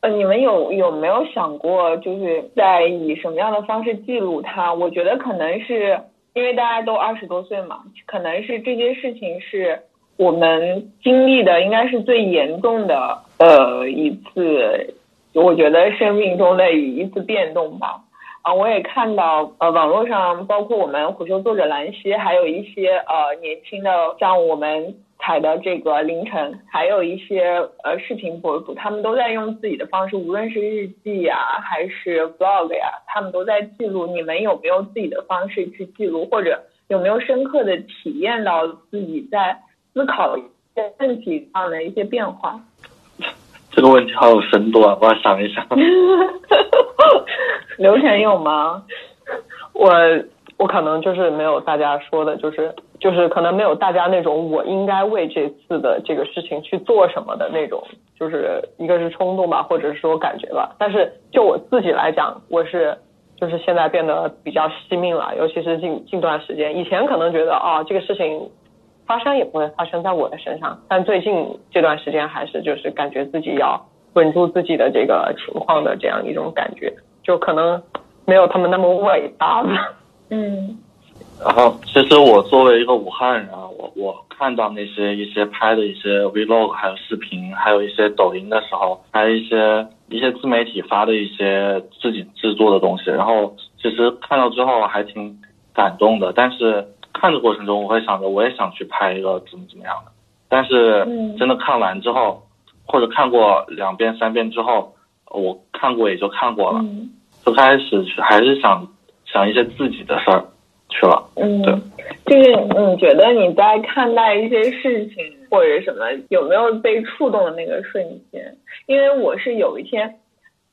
呃，你们有有没有想过，就是在以什么样的方式记录它？我觉得可能是因为大家都二十多岁嘛，可能是这件事情是我们经历的应该是最严重的呃一次，我觉得生命中的一次变动吧。啊，我也看到，呃，网络上包括我们虎嗅作者兰溪，还有一些呃年轻的，像我们采的这个凌晨，还有一些呃视频博主，他们都在用自己的方式，无论是日记呀，还是 vlog 呀，他们都在记录。你们有没有自己的方式去记录，或者有没有深刻的体验到自己在思考一些问题上的一些变化？这个问题好有深度啊！我要想一想。流程有吗？我我可能就是没有大家说的，就是就是可能没有大家那种我应该为这次的这个事情去做什么的那种，就是一个是冲动吧，或者是说感觉吧。但是就我自己来讲，我是就是现在变得比较惜命了，尤其是近近段时间，以前可能觉得啊这个事情发生也不会发生在我的身上，但最近这段时间还是就是感觉自己要稳住自己的这个情况的这样一种感觉。就可能没有他们那么伟大吧。嗯。然后，其实我作为一个武汉人，我我看到那些一些拍的一些 vlog，还有视频，还有一些抖音的时候，还有一些一些自媒体发的一些自己制作的东西，然后其实看到之后还挺感动的。但是看的过程中，我会想着我也想去拍一个怎么怎么样的。但是真的看完之后，或者看过两遍三遍之后，我看过也就看过了。最开始还是想想一些自己的事儿去了，嗯，对，就是你觉得你在看待一些事情或者什么，有没有被触动的那个瞬间？因为我是有一天，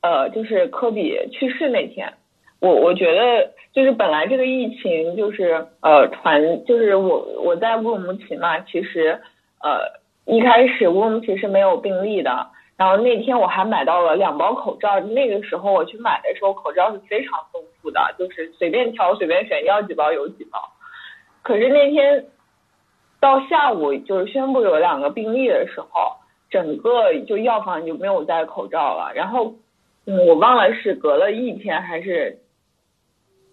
呃，就是科比去世那天，我我觉得就是本来这个疫情就是呃传，就是我我在乌鲁木齐嘛，其实呃一开始乌鲁木齐是没有病例的。然后那天我还买到了两包口罩，那个时候我去买的时候口罩是非常丰富的，就是随便挑随便选，要几包有几包。可是那天到下午就是宣布有两个病例的时候，整个就药房就没有戴口罩了。然后嗯，我忘了是隔了一天还是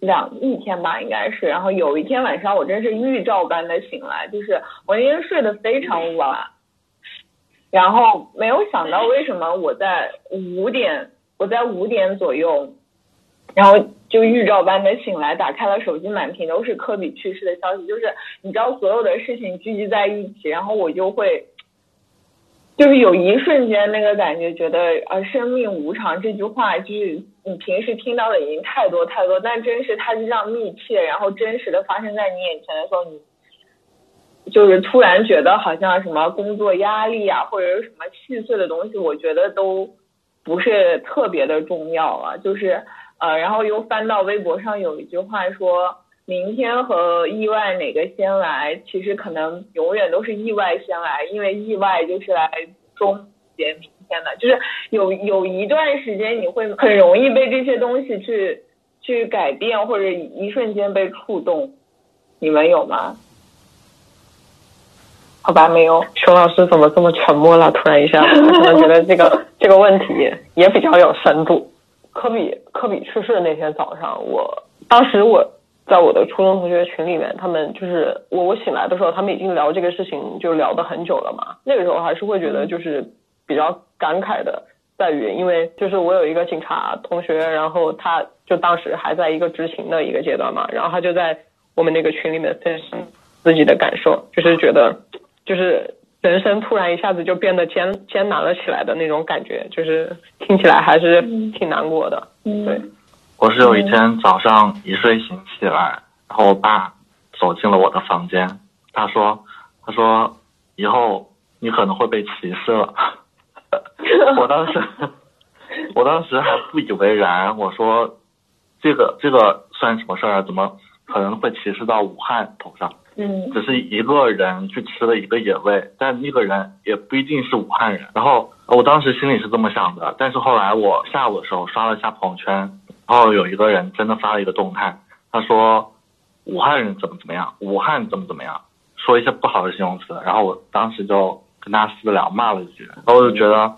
两一天吧，应该是。然后有一天晚上，我真是预兆般的醒来，就是我那天睡得非常晚，然后没有想到为什么我在五点，我在五点左右，然后就预兆般的醒来，打开了手机，满屏都是科比去世的消息，就是你知道所有的事情聚集在一起，然后我就会。就是有一瞬间那个感觉，觉得啊，生命无常这句话，就是你平时听到的已经太多太多，但真是它就这样密切，然后真实的发生在你眼前的时候，你就是突然觉得好像什么工作压力啊，或者是什么细碎的东西，我觉得都不是特别的重要了。就是呃，然后又翻到微博上有一句话说。明天和意外哪个先来？其实可能永远都是意外先来，因为意外就是来终结明就是有有一段时间你会很容易被这些东西去去改变，或者一瞬间被触动。你们有吗？好吧，没有。熊老师怎么这么沉默了？突然一下，我可能觉得这个 这个问题也比较有深度。科比科比去世的那天早上，我当时我。在我的初中同学群里面，他们就是我我醒来的时候，他们已经聊这个事情就聊的很久了嘛。那个时候还是会觉得就是比较感慨的，在于因为就是我有一个警察同学，然后他就当时还在一个执勤的一个阶段嘛，然后他就在我们那个群里面分享自己的感受，就是觉得就是人生突然一下子就变得艰艰难了起来的那种感觉，就是听起来还是挺难过的，对。我是有一天早上一睡醒起来，然后我爸走进了我的房间，他说：“他说以后你可能会被歧视了。” 我当时，我当时还不以为然，我说：“这个这个算什么事儿啊？怎么可能会歧视到武汉头上？嗯，只是一个人去吃了一个野味，但那个人也不一定是武汉人。然后我当时心里是这么想的，但是后来我下午的时候刷了一下朋友圈。”然后有一个人真的发了一个动态，他说武汉人怎么怎么样，武汉怎么怎么样，说一些不好的形容词。然后我当时就跟他私聊骂了一句，然后我就觉得，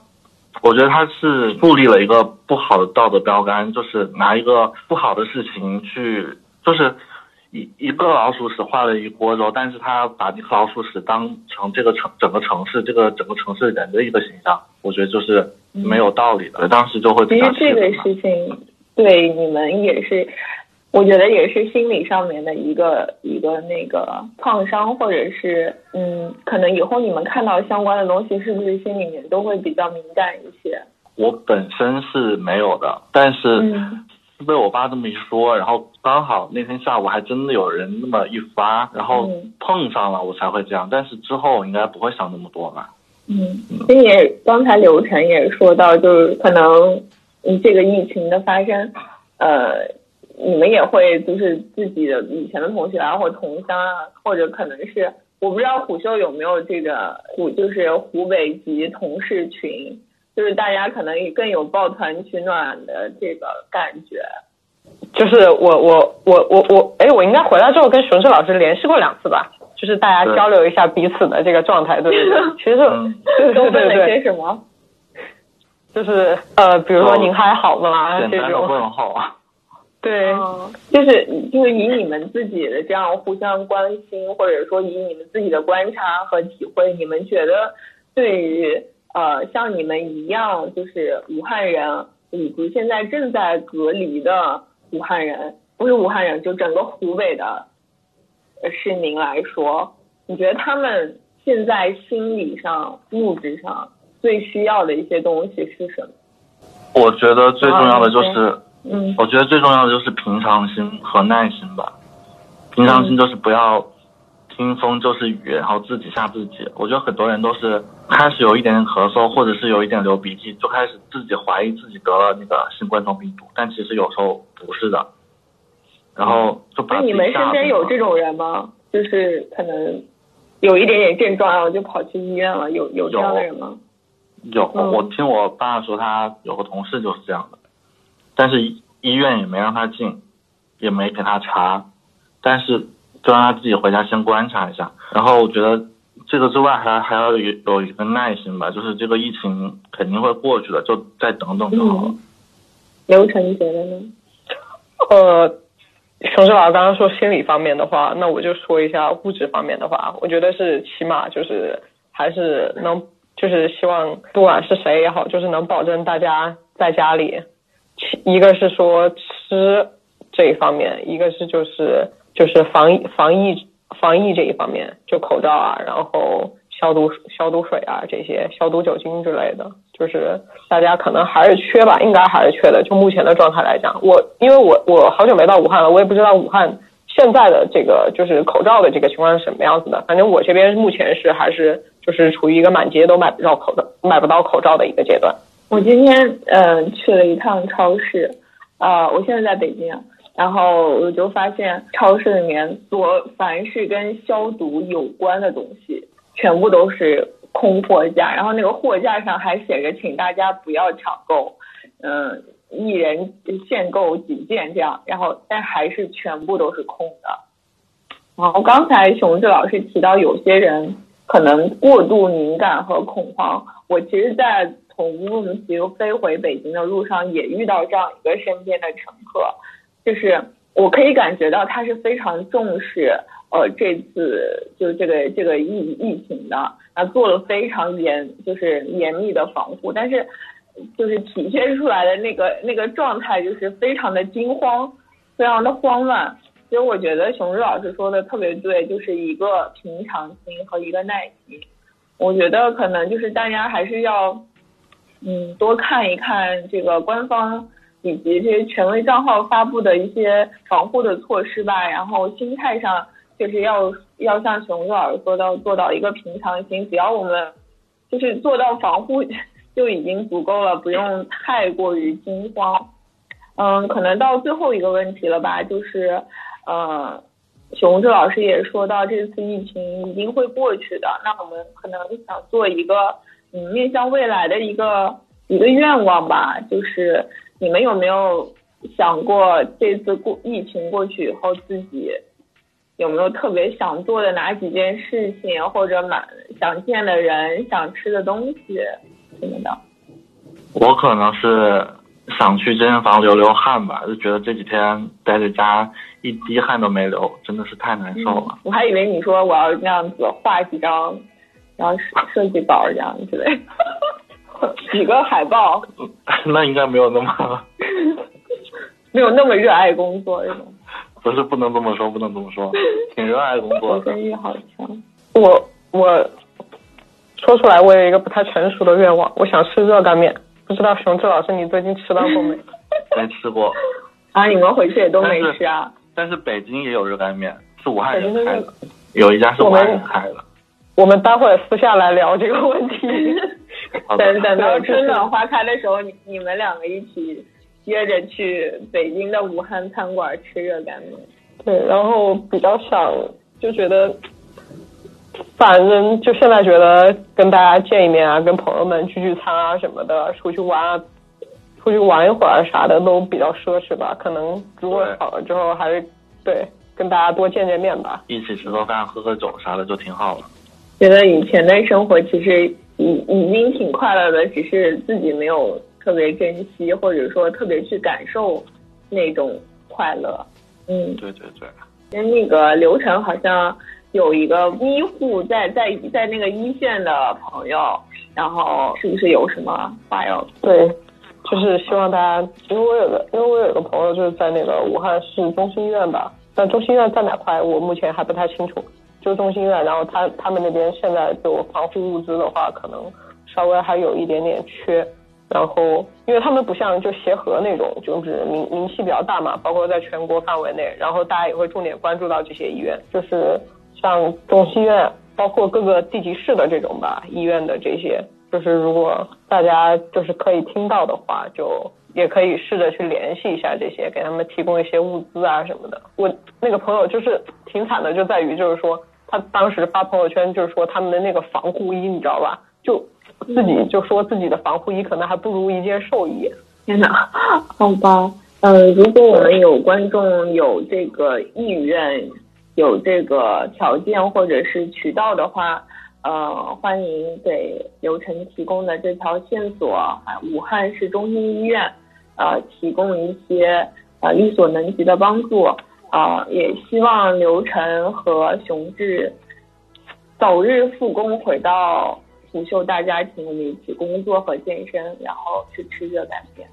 我觉得他是树立了一个不好的道德标杆，就是拿一个不好的事情去，就是一一个老鼠屎坏了一锅粥，但是他把这个老鼠屎当成这个城整个城市这个整个城市人的一个形象，我觉得就是没有道理的。当时就会其实这个事情。对你们也是，我觉得也是心理上面的一个一个那个创伤，或者是嗯，可能以后你们看到相关的东西，是不是心里面都会比较敏感一些？我本身是没有的，但是被我爸这么一说，然后刚好那天下午还真的有人那么一发，然后碰上了，我才会这样。但是之后应该不会想那么多吧？嗯，这也刚才刘晨也说到，就是可能。嗯，这个疫情的发生，呃，你们也会就是自己的以前的同学啊，或同乡啊，或者可能是我不知道虎嗅有没有这个虎，就是湖北籍同事群，就是大家可能更有抱团取暖的这个感觉。就是我我我我我，哎，我应该回来之后跟熊志老师联系过两次吧，就是大家交流一下彼此的这个状态，对不对？其实都问了些什么？就是呃，比如说您还好吗？这种问候啊。对，就是就是以你们自己的这样互相关心，或者说以你们自己的观察和体会，你们觉得对于呃像你们一样就是武汉人，以及现在正在隔离的武汉人，不是武汉人，就整个湖北的市民来说，你觉得他们现在心理上、物质上？最需要的一些东西是什么？我觉得最重要的就是，嗯，我觉得最重要的就是平常心和耐心吧。平常心就是不要听风就是雨，然后自己吓自己。我觉得很多人都是开始有一点点咳嗽，或者是有一点流鼻涕，就开始自己怀疑自己得了那个新冠状病毒，但其实有时候不是的。然后就把你们身边有这种人吗？就是可能有一点点症状，然后就跑去医院了，有有这样的人吗？有，我听我爸说，他有个同事就是这样的，但是医院也没让他进，也没给他查，但是就让他自己回家先观察一下。然后我觉得这个之外还还要有有一个耐心吧，就是这个疫情肯定会过去的，就再等等就好了。流程觉得呢？呃，熊志老师刚刚说心理方面的话，那我就说一下物质方面的话，我觉得是起码就是还是能就是希望不管是谁也好，就是能保证大家在家里，一个是说吃这一方面，一个是就是就是防防疫防疫这一方面，就口罩啊，然后消毒消毒水啊这些消毒酒精之类的。就是大家可能还是缺吧，应该还是缺的。就目前的状态来讲，我因为我我好久没到武汉了，我也不知道武汉现在的这个就是口罩的这个情况是什么样子的。反正我这边目前是还是就是处于一个满街都买不到口罩、买不到口罩的一个阶段。我今天嗯去了一趟超市，啊，我现在在北京，然后我就发现超市里面所凡是跟消毒有关的东西，全部都是。空货架，然后那个货架上还写着，请大家不要抢购，嗯，一人限购几件这样，然后但还是全部都是空的。然后刚才熊志老师提到有些人可能过度敏感和恐慌，我其实，在从乌鲁木齐飞回北京的路上也遇到这样一个身边的乘客，就是我可以感觉到他是非常重视。呃，这次就这个这个疫疫情的，啊，做了非常严，就是严密的防护，但是就是体现出来的那个那个状态，就是非常的惊慌，非常的慌乱。所以我觉得熊志老师说的特别对，就是一个平常心和一个耐心。我觉得可能就是大家还是要，嗯，多看一看这个官方以及这些权威账号发布的一些防护的措施吧，然后心态上。就是要要像熊志老师说到做到一个平常心，只要我们就是做到防护 就已经足够了，不用太过于惊慌。嗯，可能到最后一个问题了吧，就是呃，熊志老师也说到这次疫情一定会过去的，那我们可能想做一个嗯面向未来的一个一个愿望吧，就是你们有没有想过这次过疫情过去以后自己。有没有特别想做的哪几件事情，或者满想见的人、想吃的东西什么的？我可能是想去健身房流流汗吧，就觉得这几天待在家一滴汗都没流，真的是太难受了。我还以为你说我要那样子画几张，然后设计稿这样之类，几个海报。那应该没有那么，没有那么热爱工作是吗？不是不能这么说，不能这么说，挺热爱工作。生意好强。我我说出来，我有一个不太成熟的愿望，我想吃热干面。不知道熊志老师，你最近吃到过没？没吃过。啊，你们回去也都没吃啊？但是北京也有热干面，是武汉人开的，有一家是武汉人开的。我们待会儿私下来聊这个问题。等等到春暖花开的时候，你你们两个一起。接着去北京的武汉餐馆吃热干面，对，然后比较想就觉得，反正就现在觉得跟大家见一面啊，跟朋友们聚聚餐啊什么的，出去玩啊，出去玩一会儿啥的都比较奢侈吧。可能如果好了之后，还是对跟大家多见见面吧，一起吃个饭、喝喝酒啥的就挺好了。觉得以前的生活其实已已经挺快乐的，只是自己没有。特别珍惜，或者说特别去感受那种快乐，嗯，对对对。跟那个流程好像有一个医护在在在那个一线的朋友，然后是不是有什么话要？对，就是希望大家，因为我有个，因为我有个朋友就是在那个武汉市中心医院吧，但中心医院在哪块我目前还不太清楚，就中心院，然后他他们那边现在就防护物资的话，可能稍微还有一点点缺。然后，因为他们不像就协和那种，就是名名气比较大嘛，包括在全国范围内，然后大家也会重点关注到这些医院，就是像中心院，包括各个地级市的这种吧，医院的这些，就是如果大家就是可以听到的话，就也可以试着去联系一下这些，给他们提供一些物资啊什么的。我那个朋友就是挺惨的，就在于就是说他当时发朋友圈就是说他们的那个防护衣，你知道吧？就。自己就说自己的防护衣可能还不如一件寿衣。天哪，好吧，呃，如果我们有观众有这个意愿、有这个条件或者是渠道的话，呃，欢迎给刘晨提供的这条线索，武汉市中心医院，呃，提供一些呃力所能及的帮助。啊，也希望刘晨和熊志早日复工，回到虎嗅大家庭里一起工作和健身，然后去吃热干面。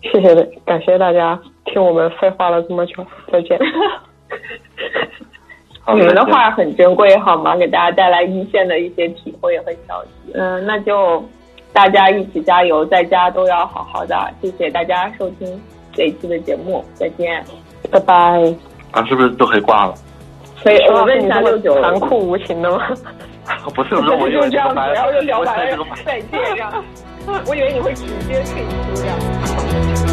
谢谢的，感谢大家听我们废话了这么久，再见。你们的话很珍贵，好吗？给大家带来一线的一些体会和消息。嗯，那就大家一起加油，在家都要好好的。谢谢大家收听这一期的节目，再见，拜拜。啊，是不是都可以挂了？所以，我问一下六九，残酷无情的吗？不是，不是，我 以为这样子，然后就聊完了，再见这样。我以为你会直接退出这样。